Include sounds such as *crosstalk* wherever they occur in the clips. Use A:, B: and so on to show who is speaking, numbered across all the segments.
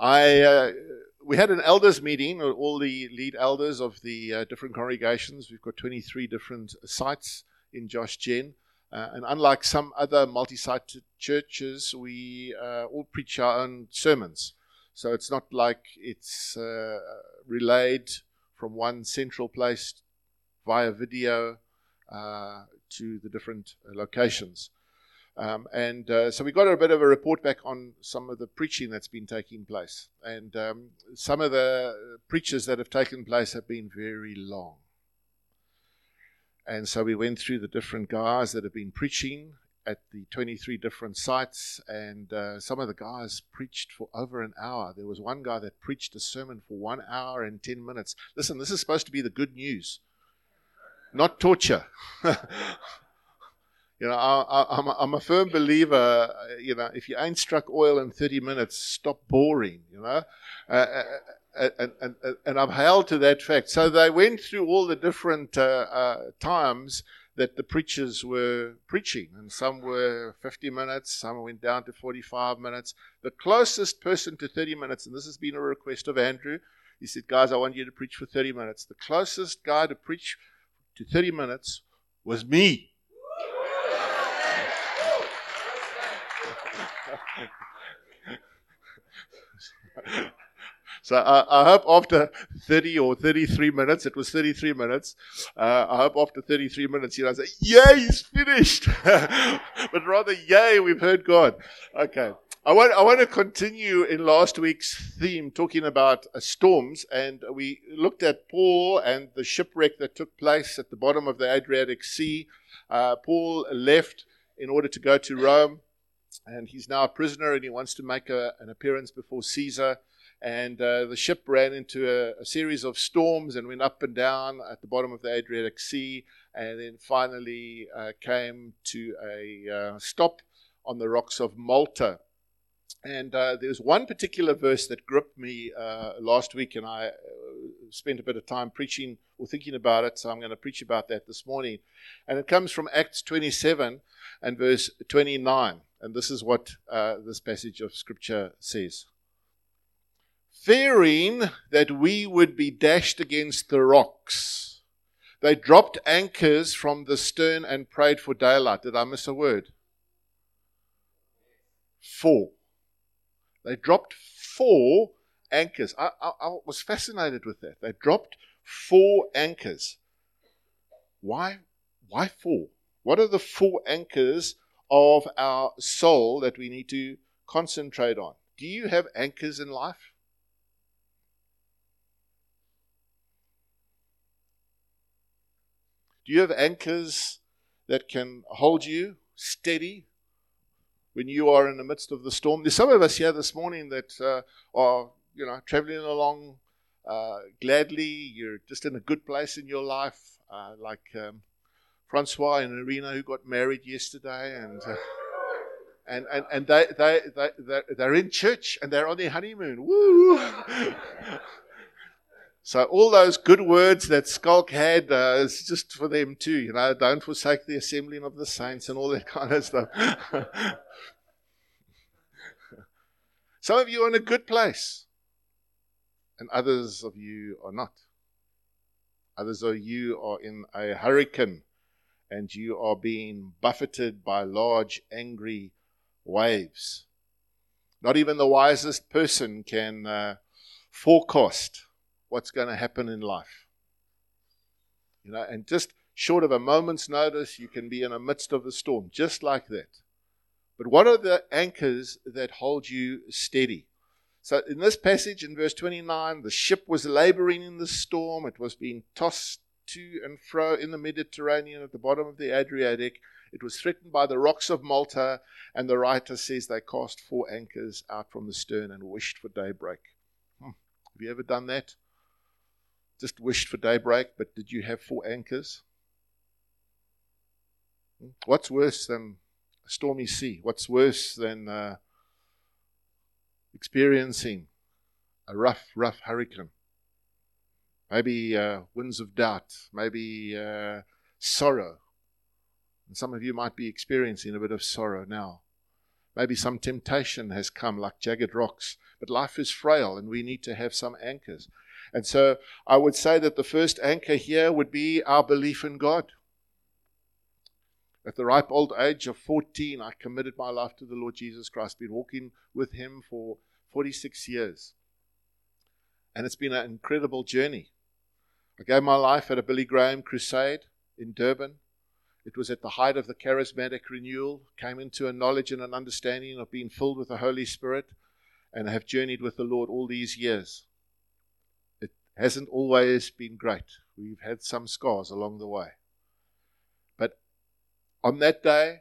A: I uh, we had an elders meeting, all the lead elders of the uh, different congregations. We've got 23 different sites in Josh Gen. Uh, and unlike some other multi site churches, we uh, all preach our own sermons. So it's not like it's uh, relayed from one central place via video uh, to the different locations. Um, and uh, so we got a bit of a report back on some of the preaching that's been taking place. And um, some of the preachers that have taken place have been very long. And so we went through the different guys that have been preaching at the 23 different sites, and uh, some of the guys preached for over an hour. There was one guy that preached a sermon for one hour and 10 minutes. Listen, this is supposed to be the good news, not torture. *laughs* You know, I, am a, I'm a firm believer. You know, if you ain't struck oil in 30 minutes, stop boring. You know, uh, uh, uh, and, and, and I'm held to that fact. So they went through all the different uh, uh, times that the preachers were preaching, and some were 50 minutes, some went down to 45 minutes. The closest person to 30 minutes, and this has been a request of Andrew, he said, "Guys, I want you to preach for 30 minutes." The closest guy to preach to 30 minutes was me. *laughs* So I, I, hope after 30 or 33 minutes, it was 33 minutes, uh, I hope after 33 minutes, you know, I say, yay, he's finished. *laughs* but rather, yay, we've heard God. Okay. I want, I want to continue in last week's theme talking about uh, storms, and we looked at Paul and the shipwreck that took place at the bottom of the Adriatic Sea. Uh, Paul left in order to go to Rome and he's now a prisoner and he wants to make a, an appearance before Caesar. And uh, the ship ran into a, a, series of storms and went up and down at the bottom of the Adriatic Sea, and then finally uh, came to a uh, stop on the rocks of Malta. And uh, there's one particular verse that gripped me uh, last week, and I uh, spent a bit of time preaching or thinking about it, so I'm going to preach about that this morning. And it comes from Acts 27 and verse 29. And this is what uh, this passage of Scripture says Fearing that we would be dashed against the rocks, they dropped anchors from the stern and prayed for daylight. Did I miss a word? Four. They dropped four anchors. I, I, I was fascinated with that. They dropped four anchors. Why? Why four? What are the four anchors of our soul that we need to concentrate on. Do you have anchors in life? Do you have anchors that can hold you steady when you are in the midst of the storm? There's some of us here this morning that uh, are, you know, traveling along uh, gladly. You're just in a good place in your life, uh, like um, Francois and Irina who got married yesterday, and uh, and and and they they they they're, they're in church and they're on their honeymoon. Woo! so all those good words that Skulk had uh, is just for them too. You know, don't forsake the assembling of the saints and all that *laughs* kind of stuff. Some of you are in a good place, and others of you are not. Others of you are in a hurricane and you are being buffeted by large, angry waves. Not even the wisest person can uh, forecast what's going to happen in life. You know, and just short of a moment's notice, you can be in the midst of a storm, just like that. But what are the anchors that hold you steady? So, in this passage, in verse 29, the ship was laboring in the storm. It was being tossed to and fro in the Mediterranean at the bottom of the Adriatic. It was threatened by the rocks of Malta, and the writer says they cast four anchors out from the stern and wished for daybreak. Hmm. Have you ever done that? Just wished for daybreak, but did you have four anchors? Hmm. What's worse than a stormy sea? What's worse than uh, experiencing a rough, rough hurricane? Maybe uh, winds of doubt, maybe uh, sorrow. And some of you might be experiencing a bit of sorrow now. Maybe some temptation has come like jagged rocks. But life is frail and we need to have some anchors. And so I would say that the first anchor here would be our belief in God. At the ripe old age of 14, I committed my life to the Lord Jesus Christ, been walking with Him for 46 years. And it's been an incredible journey. I gave my life at a Billy Graham crusade in Durban. It was at the height of the charismatic renewal, came into a knowledge and an understanding of being filled with the Holy Spirit, and have journeyed with the Lord all these years. It hasn't always been great. We've had some scars along the way. But on that day,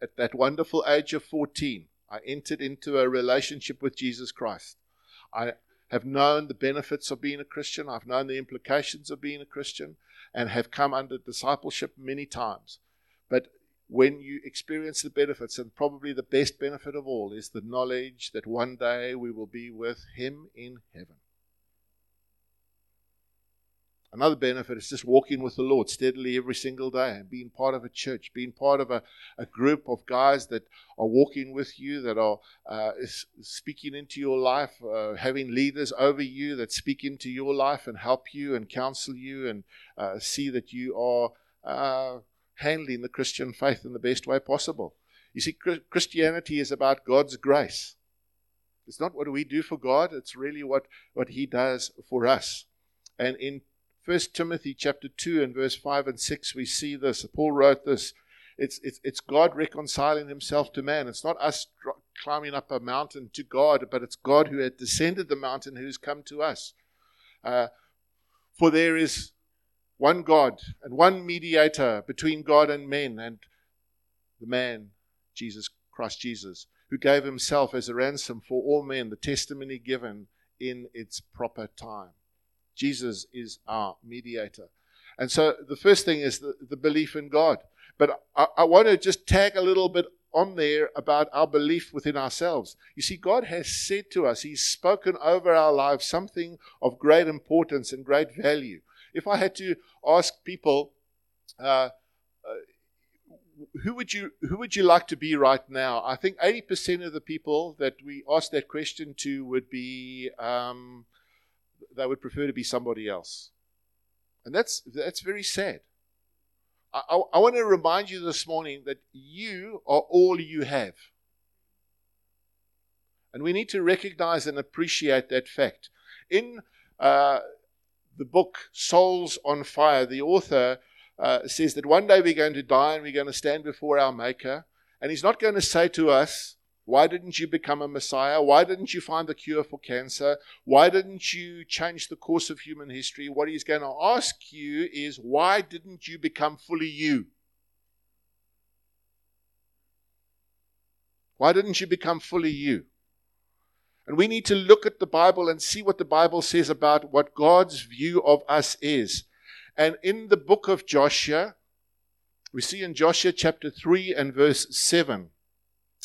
A: at that wonderful age of 14, I entered into a relationship with Jesus Christ. I have known the benefits of being a Christian, I've known the implications of being a Christian, and have come under discipleship many times. But when you experience the benefits, and probably the best benefit of all is the knowledge that one day we will be with Him in heaven. Another benefit is just walking with the Lord steadily every single day and being part of a church, being part of a, a group of guys that are walking with you, that are uh, speaking into your life, uh, having leaders over you that speak into your life and help you and counsel you and uh, see that you are uh, handling the Christian faith in the best way possible. You see, Christianity is about God's grace. It's not what we do for God, it's really what, what He does for us. And in First Timothy chapter 2 and verse 5 and 6, we see this. Paul wrote this. It's, it's, it's God reconciling himself to man. It's not us climbing up a mountain to God, but it's God who had descended the mountain who's come to us. Uh, for there is one God and one mediator between God and men, and the man, Jesus Christ Jesus, who gave himself as a ransom for all men, the testimony given in its proper time. Jesus is our mediator. And so the first thing is the, the belief in God. But I, I want to just tag a little bit on there about our belief within ourselves. You see, God has said to us, He's spoken over our lives something of great importance and great value. If I had to ask people, uh, uh, who would you who would you like to be right now? I think 80% of the people that we ask that question to would be um, they would prefer to be somebody else. And that's, that's very sad. I, I, I want to remind you this morning that you are all you have. And we need to recognize and appreciate that fact. In uh, the book Souls on Fire, the author uh, says that one day we're going to die and we're going to stand before our Maker. And he's not going to say to us, why didn't you become a Messiah? Why didn't you find the cure for cancer? Why didn't you change the course of human history? What he's going to ask you is, why didn't you become fully you? Why didn't you become fully you? And we need to look at the Bible and see what the Bible says about what God's view of us is. And in the book of Joshua, we see in Joshua chapter 3 and verse 7.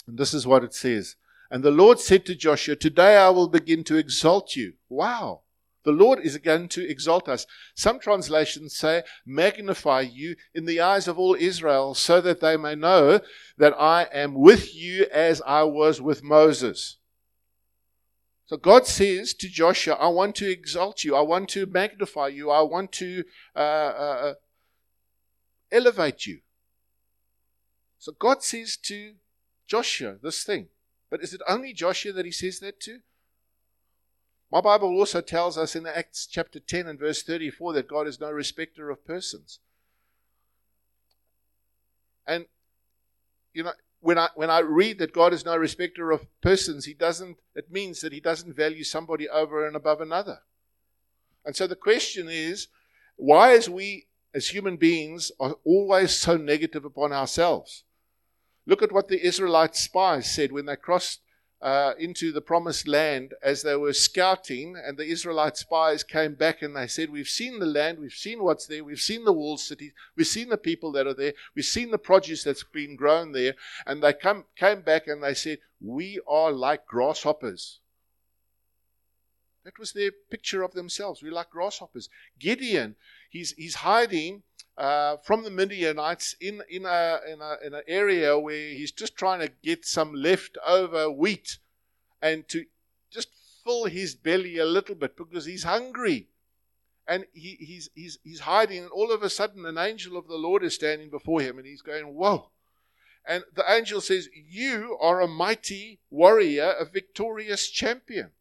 A: And this is what it says. And the Lord said to Joshua, Today I will begin to exalt you. Wow. The Lord is going to exalt us. Some translations say, magnify you in the eyes of all Israel, so that they may know that I am with you as I was with Moses. So God says to Joshua, I want to exalt you. I want to magnify you. I want to uh, uh, elevate you. So God says to Joshua, this thing. But is it only Joshua that he says that to? My Bible also tells us in Acts chapter 10 and verse 34 that God is no respecter of persons. And, you know, when I, when I read that God is no respecter of persons, he doesn't, it means that he doesn't value somebody over and above another. And so the question is, why is we as human beings are always so negative upon ourselves? Look at what the Israelite spies said when they crossed uh, into the promised land as they were scouting, and the Israelite spies came back and they said, We've seen the land, we've seen what's there, we've seen the walled cities, we've seen the people that are there, we've seen the produce that's been grown there. And they come, came back and they said, We are like grasshoppers. That was their picture of themselves. We're like grasshoppers. Gideon, he's, he's hiding uh, from the Midianites in, in, a, in, a, in an area where he's just trying to get some leftover wheat and to just fill his belly a little bit because he's hungry. And he, he's, he's, he's hiding, and all of a sudden, an angel of the Lord is standing before him, and he's going, Whoa. And the angel says, You are a mighty warrior, a victorious champion.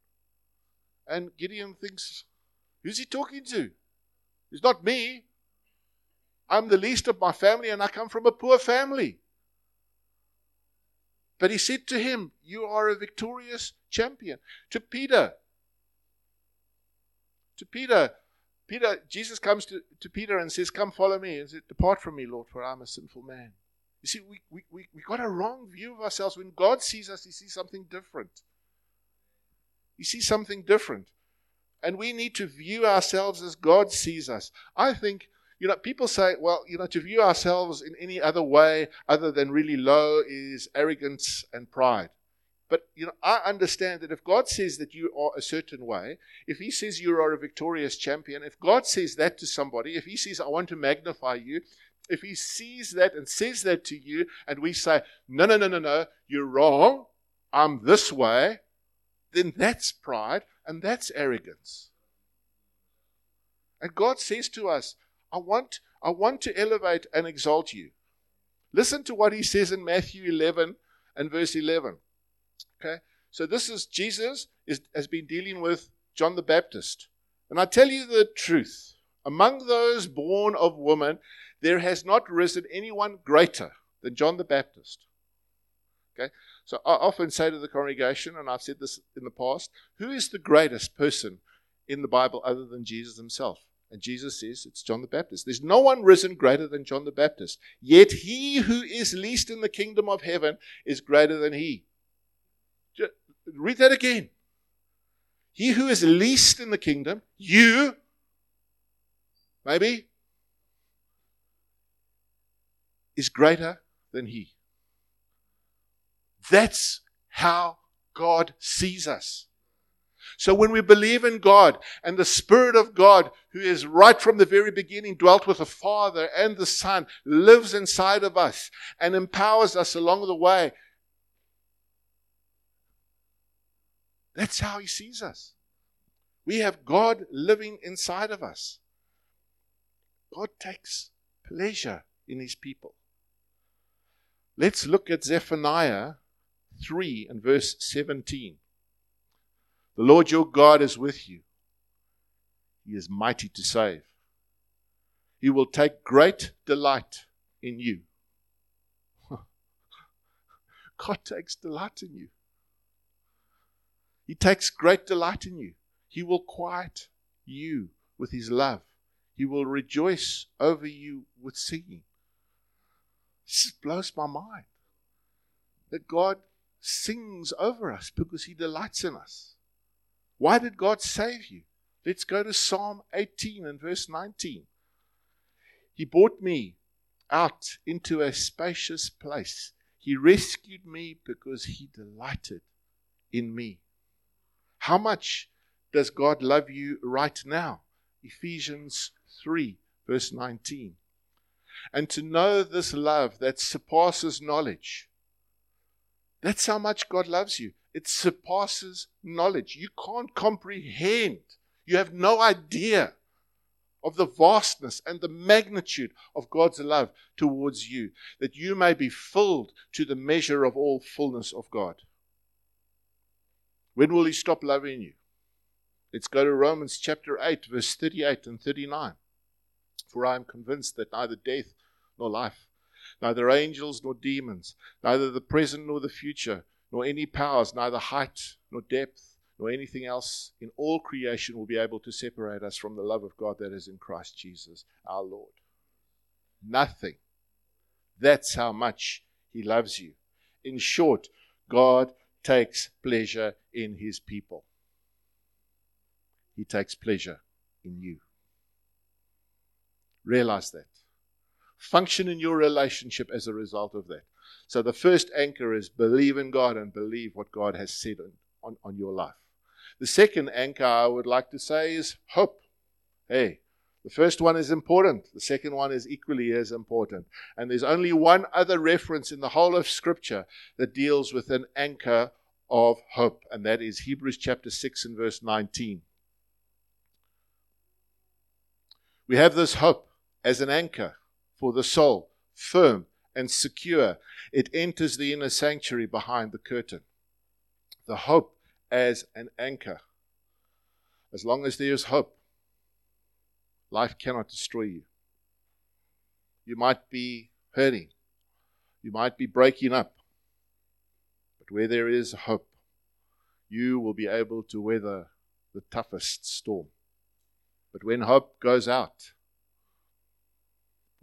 A: And Gideon thinks, Who's he talking to? It's not me. I'm the least of my family and I come from a poor family. But he said to him, You are a victorious champion. To Peter, to Peter, Peter, Jesus comes to, to Peter and says, Come follow me. And says, Depart from me, Lord, for I'm a sinful man. You see, we, we, we, we got a wrong view of ourselves. When God sees us, he sees something different. He sees something different. And we need to view ourselves as God sees us. I think you know, people say, well, you know, to view ourselves in any other way other than really low is arrogance and pride. But, you know, I understand that if God says that you are a certain way, if He says you are a victorious champion, if God says that to somebody, if He says, I want to magnify you, if He sees that and says that to you, and we say, no, no, no, no, no, you're wrong, I'm this way, then that's pride and that's arrogance. And God says to us, I want, I want to elevate and exalt you. Listen to what he says in Matthew 11 and verse 11. Okay? So this is Jesus is, has been dealing with John the Baptist. And I tell you the truth among those born of woman, there has not risen anyone greater than John the Baptist. Okay? So I often say to the congregation, and I've said this in the past, who is the greatest person in the Bible other than Jesus himself? And Jesus says it's John the Baptist. There's no one risen greater than John the Baptist. Yet he who is least in the kingdom of heaven is greater than he. Just read that again. He who is least in the kingdom, you, maybe, is greater than he. That's how God sees us. So when we believe in God and the Spirit of God, who is right from the very beginning dwelt with the Father and the Son, lives inside of us and empowers us along the way, that's how He sees us. We have God living inside of us. God takes pleasure in His people. Let's look at Zephaniah 3 and verse 17. The Lord your God is with you. He is mighty to save. He will take great delight in you. *laughs* God takes delight in you. He takes great delight in you. He will quiet you with His love. He will rejoice over you with singing. This blows my mind that God sings over us because He delights in us. Why did God save you? Let's go to Psalm 18 and verse 19. He brought me out into a spacious place. He rescued me because he delighted in me. How much does God love you right now? Ephesians 3, verse 19. And to know this love that surpasses knowledge. That's how much God loves you. It surpasses knowledge. You can't comprehend. You have no idea of the vastness and the magnitude of God's love towards you, that you may be filled to the measure of all fullness of God. When will He stop loving you? Let's go to Romans chapter 8, verse 38 and 39. For I am convinced that neither death nor life, neither angels nor demons, neither the present nor the future, nor any powers, neither height nor depth, nor anything else in all creation will be able to separate us from the love of God that is in Christ Jesus our Lord. Nothing. That's how much He loves you. In short, God takes pleasure in His people. He takes pleasure in you. Realize that. Function in your relationship as a result of that. So the first anchor is believe in God and believe what God has said on, on, your life. The second anchor I would like to say is hope. Hey, The first one is important, the second one is equally as important. And there's only one other reference in the whole of Scripture that deals with an anchor of hope, and that is Hebrews chapter 6 and verse 19. We have this hope as an anchor for the soul, firm and secure. It enters the inner sanctuary behind the curtain. The hope as an anchor. As long as there is hope, life cannot destroy you. You might be hurting, you might be breaking up, but where there is hope, you will be able to weather the toughest storm. But when hope goes out,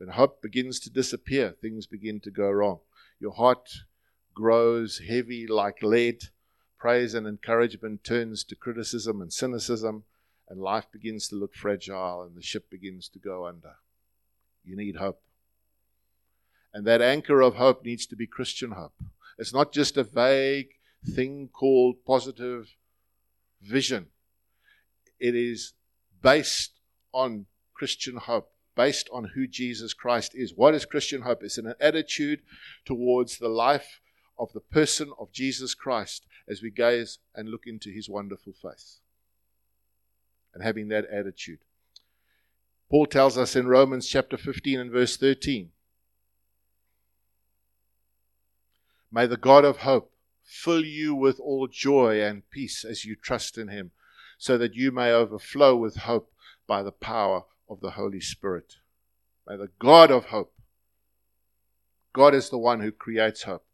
A: when hope begins to disappear, things begin to go wrong. Your heart grows heavy like lead. Praise and encouragement turns to criticism and cynicism, and life begins to look fragile and the ship begins to go under. You need hope. And that anchor of hope needs to be Christian hope. It's not just a vague thing called positive vision, it is based on Christian hope based on who Jesus Christ is. What is Christian hope? It's an attitude towards the life of the person of Jesus Christ as we gaze and look into his wonderful face. And having that attitude. Paul tells us in Romans chapter 15 and verse 13 May the God of hope fill you with all joy and peace as you trust in him, so that you may overflow with hope by the power of the Holy Spirit. May the God of hope, God is the one who creates hope.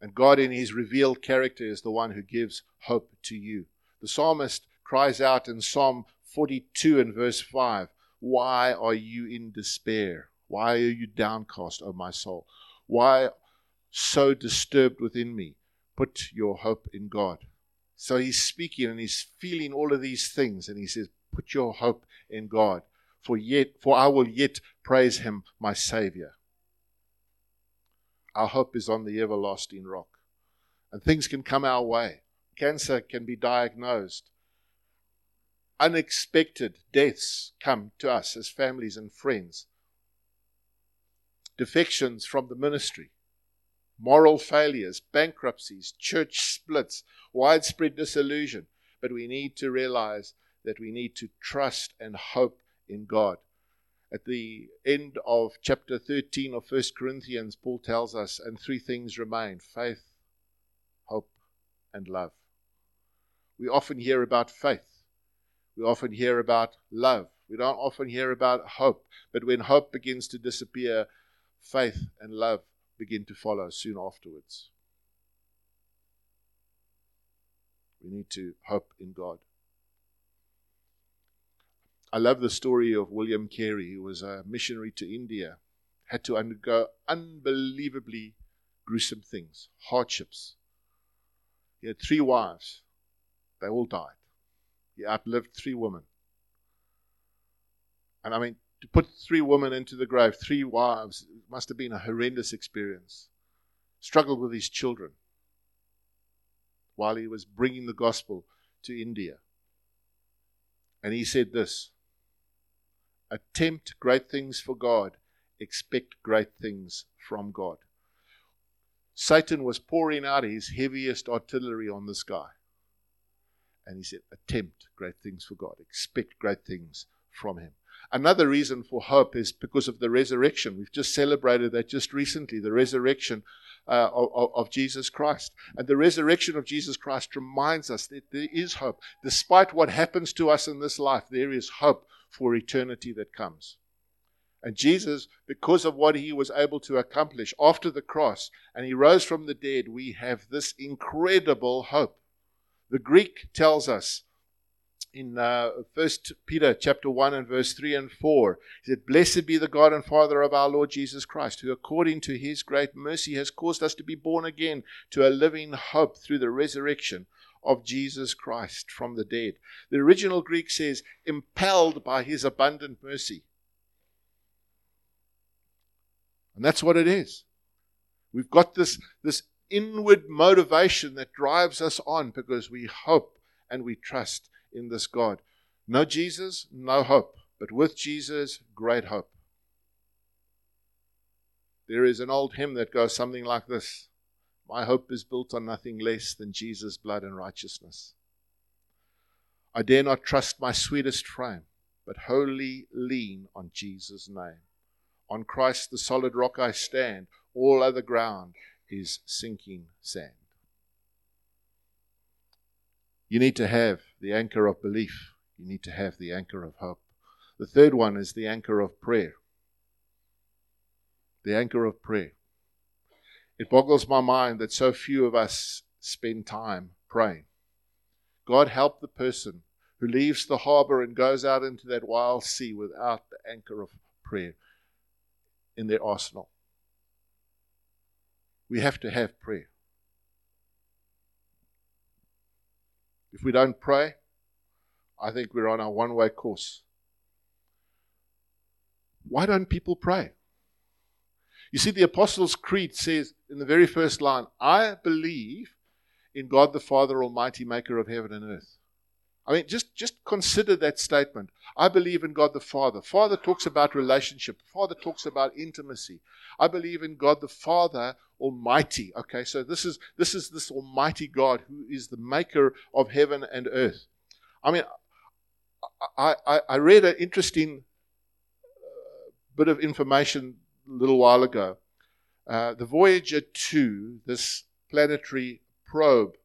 A: And God, in his revealed character, is the one who gives hope to you. The psalmist cries out in Psalm 42 and verse 5 Why are you in despair? Why are you downcast, O my soul? Why so disturbed within me? Put your hope in God. So he's speaking and he's feeling all of these things, and he says, Put your hope in God for yet for I will yet praise him, my Savior. Our hope is on the everlasting rock. And things can come our way. Cancer can be diagnosed. Unexpected deaths come to us as families and friends. Defections from the ministry, moral failures, bankruptcies, church splits, widespread disillusion. But we need to realize that we need to trust and hope in God. At the end of chapter 13 of 1 Corinthians, Paul tells us, and three things remain faith, hope, and love. We often hear about faith. We often hear about love. We don't often hear about hope. But when hope begins to disappear, faith and love begin to follow soon afterwards. We need to hope in God. I love the story of William Carey, who was a missionary to India, had to undergo unbelievably gruesome things, hardships. He had three wives. They all died. He outlived three women. And I mean, to put three women into the grave, three wives, must have been a horrendous experience. Struggled with his children while he was bringing the gospel to India. And he said this Attempt great things for God, expect great things from God. Satan was pouring out his heaviest artillery on this guy. And he said, Attempt great things for God, expect great things from him. Another reason for hope is because of the resurrection. We've just celebrated that just recently, the resurrection uh, of, of, Jesus Christ. And the resurrection of Jesus Christ reminds us that there is hope. Despite what happens to us in this life, there is hope for eternity that comes. And Jesus, because of what he was able to accomplish after the cross, and he rose from the dead, we have this incredible hope. The Greek tells us in uh, 1 Peter chapter 1 and verse 3 and 4, he said, Blessed be the God and Father of our Lord Jesus Christ, who according to his great mercy has caused us to be born again to a living hope through the resurrection of Jesus Christ from the dead. The original Greek says, impelled by his abundant mercy. And that's what it is. We've got this, this inward motivation that drives us on because we hope and we trust in this God. No Jesus, no hope. but with Jesus, great hope. There is an old hymn that goes something like this My hope is built on nothing less than Jesus' blood and righteousness. I dare not trust my sweetest frame, but wholly lean on Jesus' name. On Christ, the solid rock, I stand. All other ground is sinking sand. You need to have the anchor of belief. You need to have the anchor of hope. The third one is the anchor of prayer. The anchor of prayer. It boggles my mind that so few of us spend time praying. God help the person who leaves the harbor and goes out into that wild sea without the anchor of prayer in their arsenal. We have to have prayer. If we don't pray, I think we're on a one way course. Why don't people pray? You see, the Apostles' Creed says in the very first line, I believe in God the Father Almighty, maker of heaven and earth. I mean, just, just consider that statement. I believe in God the Father. Father talks about relationship. Father talks about intimacy. I believe in God the Father Almighty. Okay, so this is this is this Almighty God who is the maker of heaven and earth. I mean, I, I, I read an interesting uh, bit of information a little while ago. Uh, the Voyager 2, this planetary probe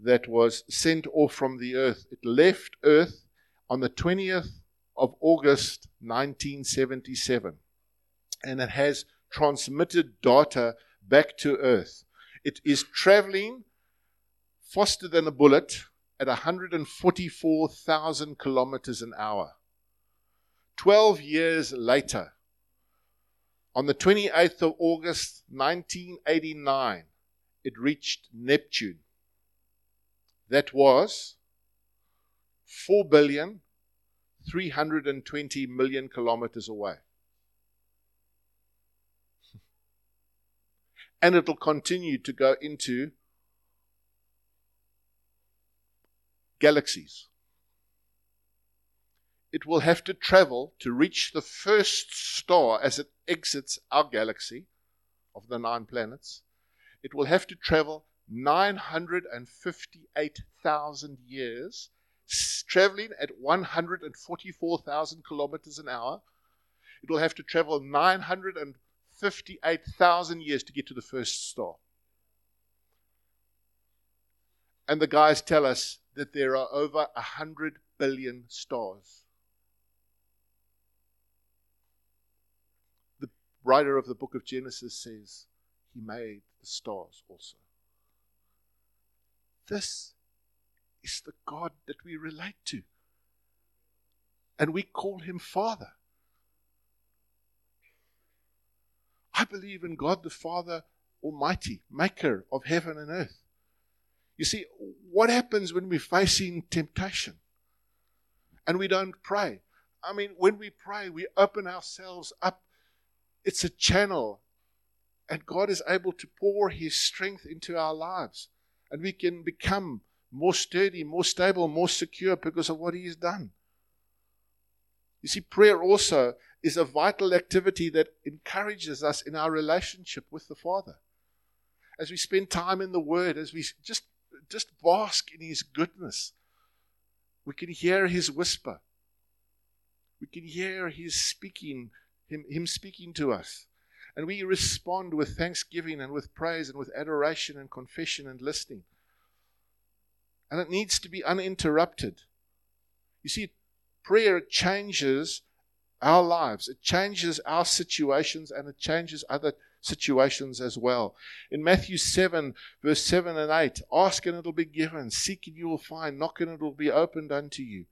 A: that was sent off from the Earth. It left Earth on the 20th of August 1977 and it has transmitted data back to Earth. It is traveling faster than a bullet at 144,000 kilometers an hour. 12 years later, on the 28th of August 1989, it reached Neptune that was 4 billion 320 million kilometers away. *laughs* and it'll continue to go into galaxies. It will have to travel to reach the first star as it exits our galaxy of the nine planets. It will have to travel 958,000 years, traveling at 144,000 kilometers an hour. It will have to travel 958,000 years to get to the first star. And the guys tell us that there are over 100 billion stars. Writer of the book of Genesis says he made the stars also. This is the God that we relate to. And we call him Father. I believe in God the Father Almighty, maker of heaven and earth. You see, what happens when we're facing temptation and we don't pray? I mean, when we pray, we open ourselves up. It's a channel, and God is able to pour His strength into our lives and we can become more sturdy, more stable, more secure because of what He has done. You see, prayer also is a vital activity that encourages us in our relationship with the Father. As we spend time in the Word, as we just, just bask in His goodness, we can hear His whisper. We can hear His speaking, Him, him speaking to us. And we respond with thanksgiving and with praise and with adoration and confession and listening. And it needs to be uninterrupted. You see, prayer changes our lives, it changes our situations, and it changes other situations as well. In Matthew 7, verse 7 and 8, ask and it'll be given, seek and you will find, knock and it will be opened unto you.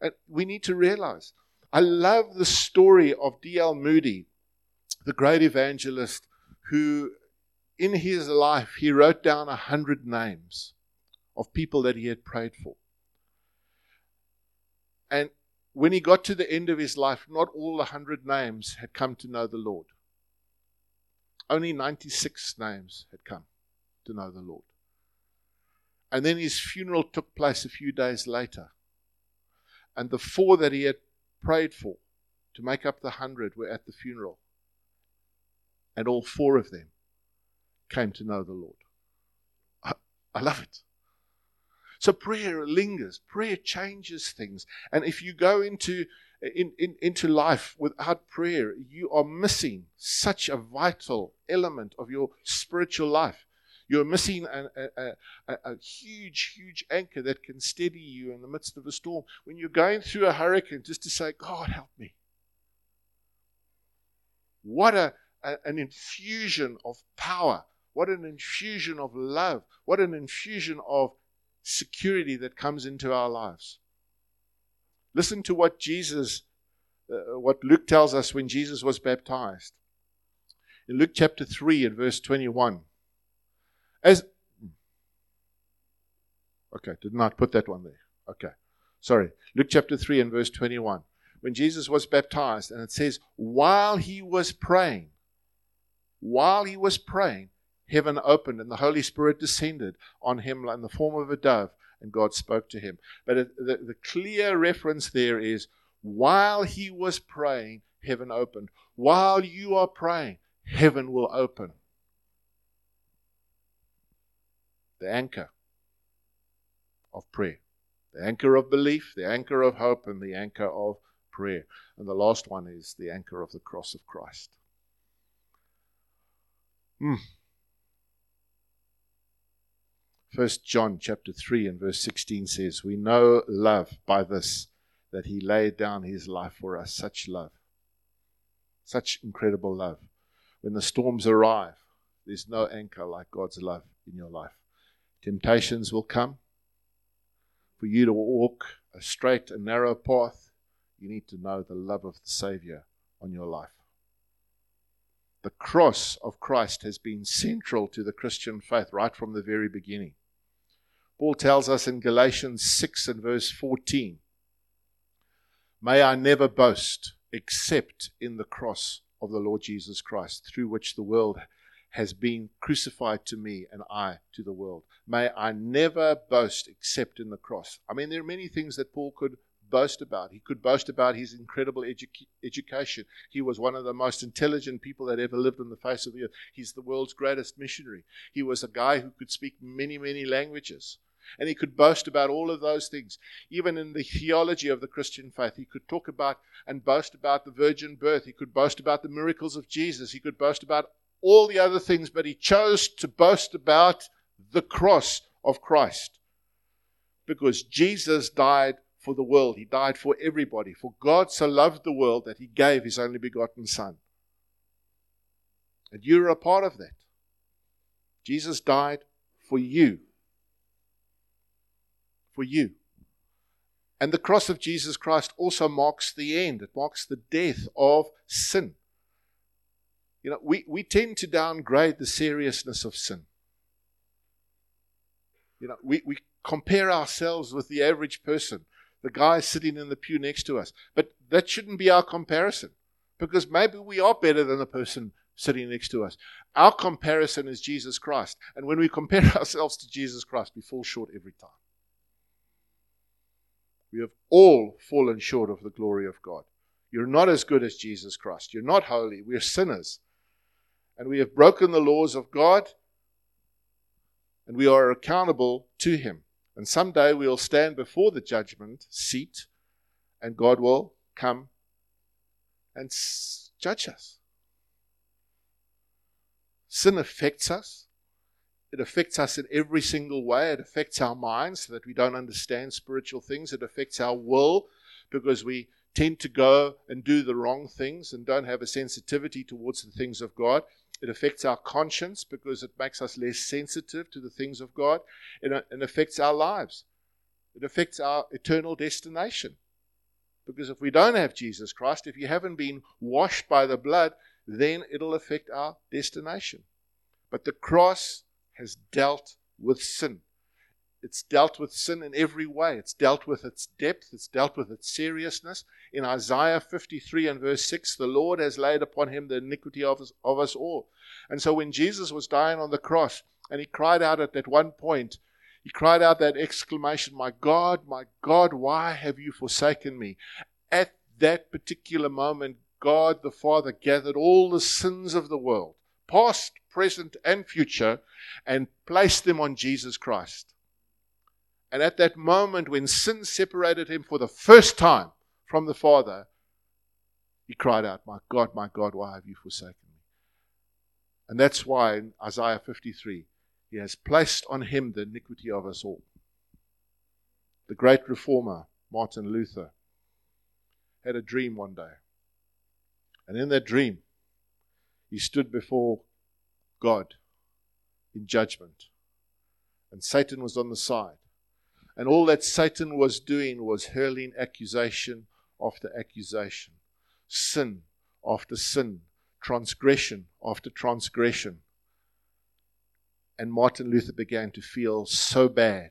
A: And we need to realize. I love the story of D.L. Moody the great evangelist who, in his life, he wrote down a hundred names of people that he had prayed for. And when he got to the end of his life, not all the hundred names had come to know the Lord. Only 96 names had come to know the Lord. And then his funeral took place a few days later. And the four that he had prayed for to make up the hundred were at the funeral. And all four of them came to know the Lord. I, I love it. So prayer lingers, prayer changes things. And if you go into in, in, into life without prayer, you are missing such a vital element of your spiritual life. You're missing a, a, a, a, huge, huge anchor that can steady you in the midst of a storm. When you're going through a hurricane, just to say, God, help me. What a, an infusion of power. What an infusion of love. What an infusion of security that comes into our lives. Listen to what Jesus, uh, what Luke tells us when Jesus was baptized. In Luke chapter 3 and verse 21. As Okay, did not put that one there. Okay. Sorry. Luke chapter 3 and verse 21. When Jesus was baptized, and it says, while he was praying, while he was praying, heaven opened and the Holy Spirit descended on him in the form of a dove, and God spoke to him. But the, the clear reference there is while he was praying, heaven opened. While you are praying, heaven will open. The anchor of prayer, the anchor of belief, the anchor of hope, and the anchor of prayer. And the last one is the anchor of the cross of Christ. Hmm. First John chapter 3 and verse 16 says, We know love by this, that he laid down his life for us. Such love. Such incredible love. When the storms arrive, there's no anchor like God's love in your life. Temptations will come. For you to walk a straight and narrow path, you need to know the love of the Savior on your life. The cross of Christ has been central to the Christian faith right from the very beginning. Paul tells us in Galatians 6 and verse 14 May I never boast except in the cross of the Lord Jesus Christ, through which the world has been crucified to me and I to the world. May I never boast except in the cross. I mean, there are many things that Paul could boast about. He could boast about his incredible edu- education. He was one of the most intelligent people that ever lived on the face of the earth. He's the world's greatest missionary. He was a guy who could speak many, many languages. And he could boast about all of those things. Even in the theology of the Christian faith, he could talk about and boast about the virgin birth. He could boast about the miracles of Jesus. He could boast about all the other things, but he chose to boast about the cross of Christ. Because Jesus died for the world, he died for everybody. For God so loved the world that he gave his only begotten Son. And you're a part of that. Jesus died for you for you. And the cross of Jesus Christ also marks the end, it marks the death of sin. You know, we, we tend to downgrade the seriousness of sin. You know, we, we compare ourselves with the average person, the guy sitting in the pew next to us. But that shouldn't be our comparison because maybe we are better than the person sitting next to us. Our comparison is Jesus Christ. And when we compare *laughs* ourselves to Jesus Christ, we fall short every time. We have all fallen short of the glory of God. You're not as good as Jesus Christ. You're not holy. We're sinners. And we have broken the laws of God, and we are accountable to Him. And someday we'll stand before the judgment seat, and God will come and judge us. Sin affects us. It affects us in every single way. It affects our minds so that we don't understand spiritual things. It affects our will because we tend to go and do the wrong things and don't have a sensitivity towards the things of God. It affects our conscience because it makes us less sensitive to the things of God. It, uh, it affects our lives. It affects our eternal destination. Because if we don't have Jesus Christ, if you haven't been washed by the blood, then it'll affect our destination. But the cross has dealt with sin. It's dealt with sin in every way. It's dealt with its depth. It's dealt with its seriousness. In Isaiah 53 and verse 6, the Lord has laid upon him the iniquity of us, of us all. And so when Jesus was dying on the cross and he cried out at that one point, he cried out that exclamation, My God, my God, why have you forsaken me? At that particular moment, God the Father gathered all the sins of the world, past, present, and future, and placed them on Jesus Christ. And at that moment, when sin separated him for the first time from the Father, he cried out, My God, my God, why have you forsaken me? And that's why in Isaiah 53, he has placed on him the iniquity of us all. The great reformer, Martin Luther, had a dream one day. And in that dream, he stood before God in judgment. And Satan was on the side. And all that Satan was doing was hurling accusation after accusation, sin after sin, transgression after transgression. And Martin Luther began to feel so bad.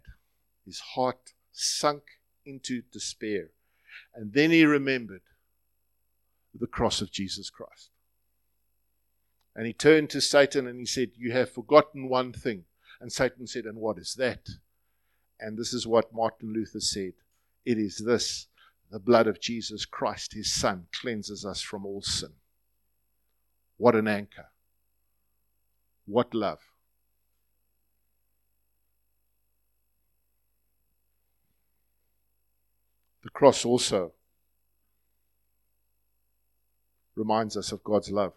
A: His heart sunk into despair. And then he remembered the cross of Jesus Christ. And he turned to Satan and he said, You have forgotten one thing. And Satan said, And what is that? And this is what Martin Luther said It is this the blood of Jesus Christ, his Son, cleanses us from all sin. What an anchor! What love! The cross also reminds us of God's love.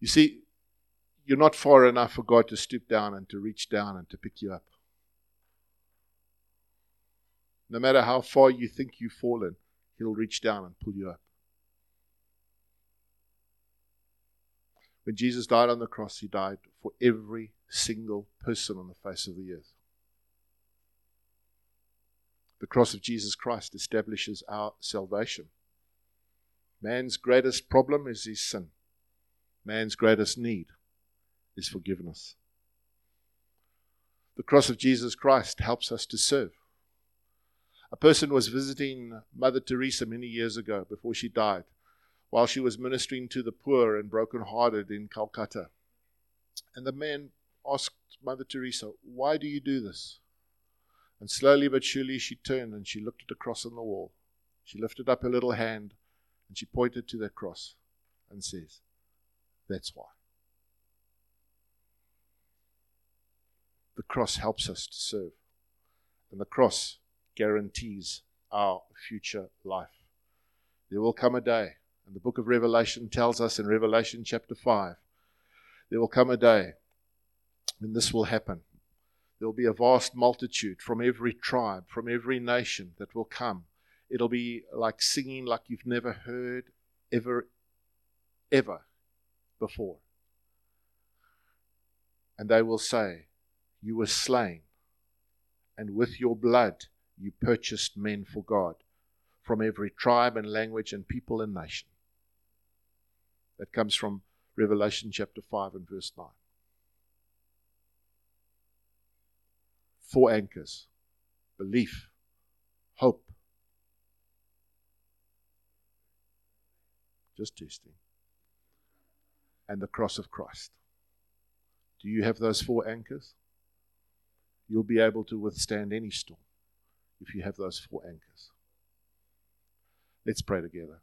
A: You see, you're not far enough for God to stoop down and to reach down and to pick you up. No matter how far you think you've fallen, He'll reach down and pull you up. When Jesus died on the cross, He died for every single person on the face of the earth. The cross of Jesus Christ establishes our salvation. Man's greatest problem is his sin. Man's greatest need is forgiveness. The cross of Jesus Christ helps us to serve. A person was visiting Mother Teresa many years ago before she died, while she was ministering to the poor and broken-hearted in Calcutta. And the man asked Mother Teresa, Why do you do this? And slowly but surely she turned and she looked at the cross on the wall. She lifted up her little hand and she pointed to that cross and says, That's why. The cross helps us to serve. And the cross guarantees our future life. There will come a day, and the book of Revelation tells us in Revelation chapter 5, there will come a day when this will happen there will be a vast multitude from every tribe, from every nation that will come. It'll be like singing like you've never heard ever, ever before. And they will say, You were slain, and with your blood you purchased men for God from every tribe and language and people and nation. That comes from Revelation chapter 5 and verse 9. four anchors belief, hope. Just testing. And the cross of Christ. Do you have those four anchors? You'll be able to withstand any storm if you have those four anchors. Let's pray together.